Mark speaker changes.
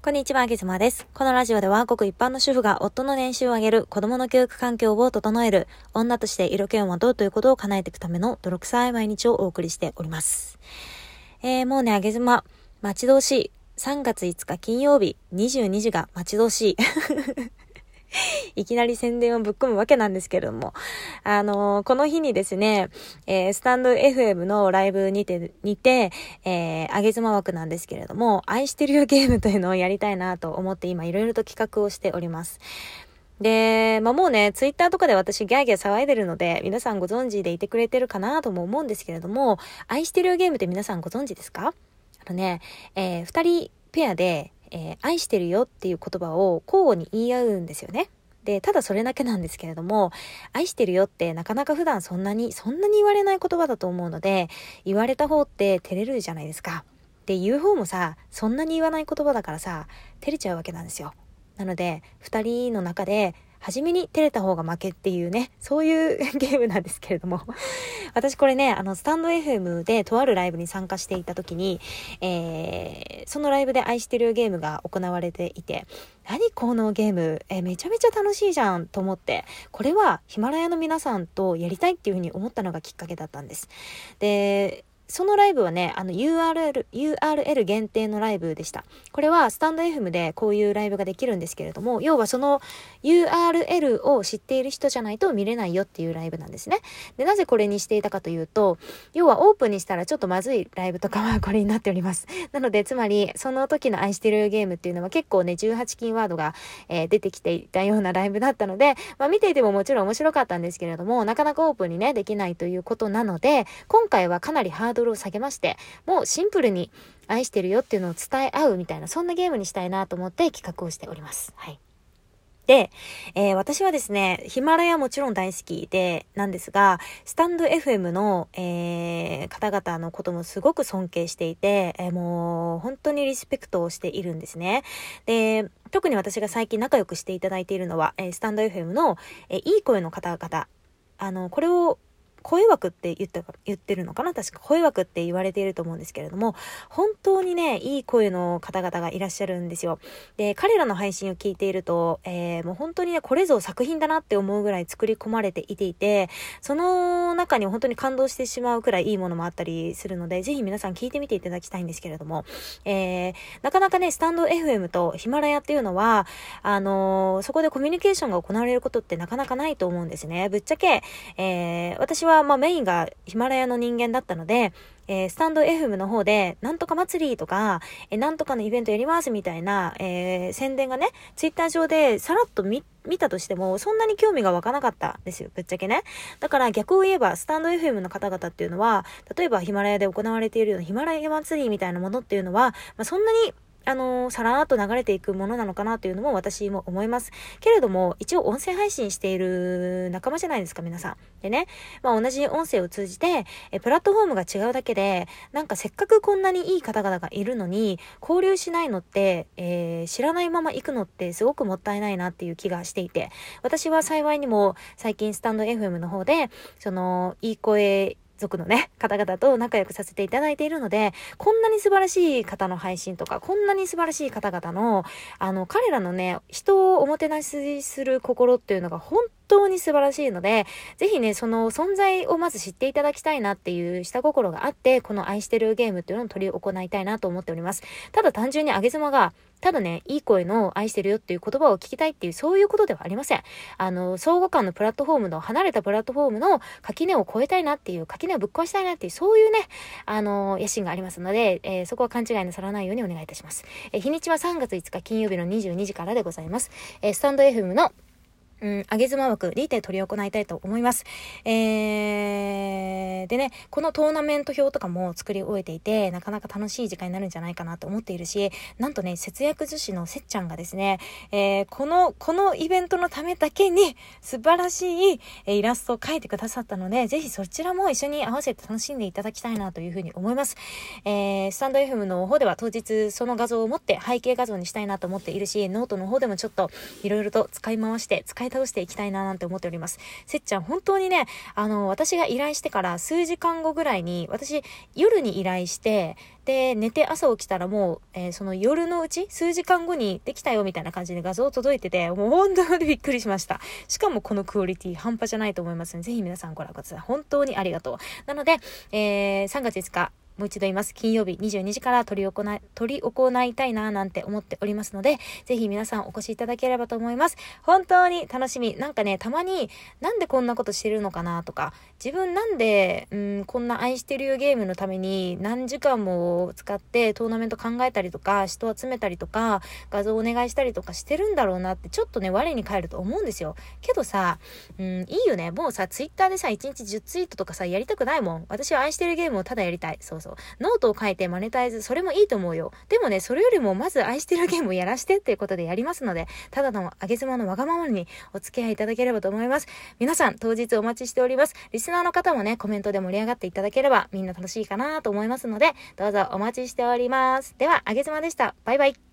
Speaker 1: こんにちは、あげずまです。このラジオでは、ごく一般の主婦が夫の年収を上げる、子供の教育環境を整える、女として色気をまとうということを叶えていくための泥臭い毎日をお送りしております。えー、もうね、あげずま、待ち遠しい。3月5日金曜日、22時が待ち遠しい。いきなり宣伝をぶっ込むわけなんですけれども、あのー、この日にですね、えー、スタンド FM のライブにて、にて、えー、あげ妻枠なんですけれども、愛してるよゲームというのをやりたいなと思って今いろいろと企画をしております。で、まあ、もうね、ツイッターとかで私ギャーギャー騒いでるので、皆さんご存知でいてくれてるかなとも思うんですけれども、愛してるよゲームって皆さんご存知ですか？あのね、えー、二人ペアで、えー、愛してるよっていう言葉を交互に言い合うんですよね。で、ただそれだけなんですけれども、愛してるよってなかなか普段そんなに、そんなに言われない言葉だと思うので、言われた方って照れるじゃないですか。で、言う方もさ、そんなに言わない言葉だからさ、照れちゃうわけなんですよ。なので、二人の中で、初めに照れた方が負けっていうね、そういう ゲームなんですけれども 私これね、あの、スタンド FM でとあるライブに参加していた時に、えー、そのライブで愛してるゲームが行われていて、何このゲーム、えー、めちゃめちゃ楽しいじゃんと思って、これはヒマラヤの皆さんとやりたいっていうふうに思ったのがきっかけだったんです。で、そのライブはね、あの URL、URL 限定のライブでした。これはスタンド FM でこういうライブができるんですけれども、要はその URL を知っている人じゃないと見れないよっていうライブなんですね。で、なぜこれにしていたかというと、要はオープンにしたらちょっとまずいライブとかはこれになっております。なので、つまり、その時の愛してるゲームっていうのは結構ね、18金ワードが、えー、出てきていたようなライブだったので、まあ見ていてももちろん面白かったんですけれども、なかなかオープンにね、できないということなので、今回はかなりハードドルを下げまして、もうシンプルに愛してるよっていうのを伝え合うみたいな、そんなゲームにしたいなと思って企画をしております。はい。で、えー、私はですね、ヒマラヤもちろん大好きで、なんですが、スタンド FM の、えー、方々のこともすごく尊敬していて、えー、もう本当にリスペクトをしているんですね。で、特に私が最近仲良くしていただいているのは、えスタンド FM の、えいい声の方々、あの、これを声枠って言った言ってるのかな？確か声枠って言われていると思うんですけれども、本当にね、いい声の方々がいらっしゃるんですよ。で、彼らの配信を聞いていると、えー、もう本当にね、これぞ作品だなって思うぐらい作り込まれていていて、その中に本当に感動してしまうくらいいいものもあったりするので、ぜひ皆さん聞いてみていただきたいんですけれども、えー、なかなかね、スタンド FM とヒマラヤっていうのは、あのー、そこでコミュニケーションが行われることってなかなかないと思うんですね。ぶっちゃけ、えー、私はまあメインがヒマラヤの人間だったので、えー、スタンド FM の方で、なんとか祭りとか、えー、なんとかのイベントやりますみたいな、えー、宣伝がね、ツイッター上でさらっと見、見たとしても、そんなに興味が湧かなかったんですよ、ぶっちゃけね。だから逆を言えば、スタンド FM の方々っていうのは、例えばヒマラヤで行われているようなヒマラヤ祭りみたいなものっていうのは、まあ、そんなにあのさらーっと流れていくものなのかなというのも私も思います。けれども、一応音声配信している仲間じゃないですか、皆さん。でね、まあ同じ音声を通じて、えプラットフォームが違うだけで、なんかせっかくこんなにいい方々がいるのに、交流しないのって、えー、知らないまま行くのってすごくもったいないなっていう気がしていて、私は幸いにも最近スタンド FM の方で、その、いい声族のね、方々と仲良くさせていただいているので、こんなに素晴らしい方の配信とか、こんなに素晴らしい方々の、あの、彼らのね、人をおもてなしする心っていうのが本当に素晴らしいので、ぜひね、その存在をまず知っていただきたいなっていう下心があって、この愛してるゲームっていうのを取り行いたいなと思っております。ただ単純にあげ妻が、ただね、いい声の愛してるよっていう言葉を聞きたいっていう、そういうことではありません。あの、相互間のプラットフォームの、離れたプラットフォームの垣根を越えたいなっていう、垣根をぶっ壊したいなっていう、そういうね、あの、野心がありますので、えー、そこは勘違いなさらないようにお願いいたします。えー、日にちは3月5日金曜日の22時からでございます。えー、スタンド FM のうん、上げ妻枠にて取り行いたいと思います。えー、でね、このトーナメント表とかも作り終えていて、なかなか楽しい時間になるんじゃないかなと思っているし、なんとね、節約寿司のせっちゃんがですね、えー、この、このイベントのためだけに素晴らしい、えイラストを描いてくださったので、ぜひそちらも一緒に合わせて楽しんでいただきたいなというふうに思います。えー、スタンド FM の方では当日その画像を持って背景画像にしたいなと思っているし、ノートの方でもちょっといろいろと使い回して、使い倒していきたいななんて思っております。せっちゃん、本当にね、あの、私が依頼してから数時間後ぐらいに、私、夜に依頼して、で、寝て朝起きたらもう、えー、その夜のうち、数時間後にできたよみたいな感じで画像届いてて、もう本当にびっくりしました。しかもこのクオリティ半端じゃないと思いますので、ぜひ皆さんご覧ください。本当にありがとう。なので、えー、3月5日、もう一度言います。金曜日22時から取り行い、取り行いたいななんて思っておりますので、ぜひ皆さんお越しいただければと思います。本当に楽しみ。なんかね、たまになんでこんなことしてるのかなとか、自分なんで、うん、こんな愛してるよゲームのために何時間も使ってトーナメント考えたりとか、人集めたりとか、画像お願いしたりとかしてるんだろうなってちょっとね、我に返ると思うんですよ。けどさ、うん、いいよね。もうさ、ツイッターでさ、1日10ツイートとかさ、やりたくないもん。私は愛してるゲームをただやりたい。そうそう。ノートを書いてマネタイズ、それもいいと思うよ。でもね、それよりもまず愛してるゲームをやらしてっていうことでやりますので、ただのあげ妻のわがままにお付き合いいただければと思います。皆さん、当日お待ちしております。リスナーの方もね、コメントで盛り上がっていただければみんな楽しいかなと思いますので、どうぞお待ちしております。では、あげ妻でした。バイバイ。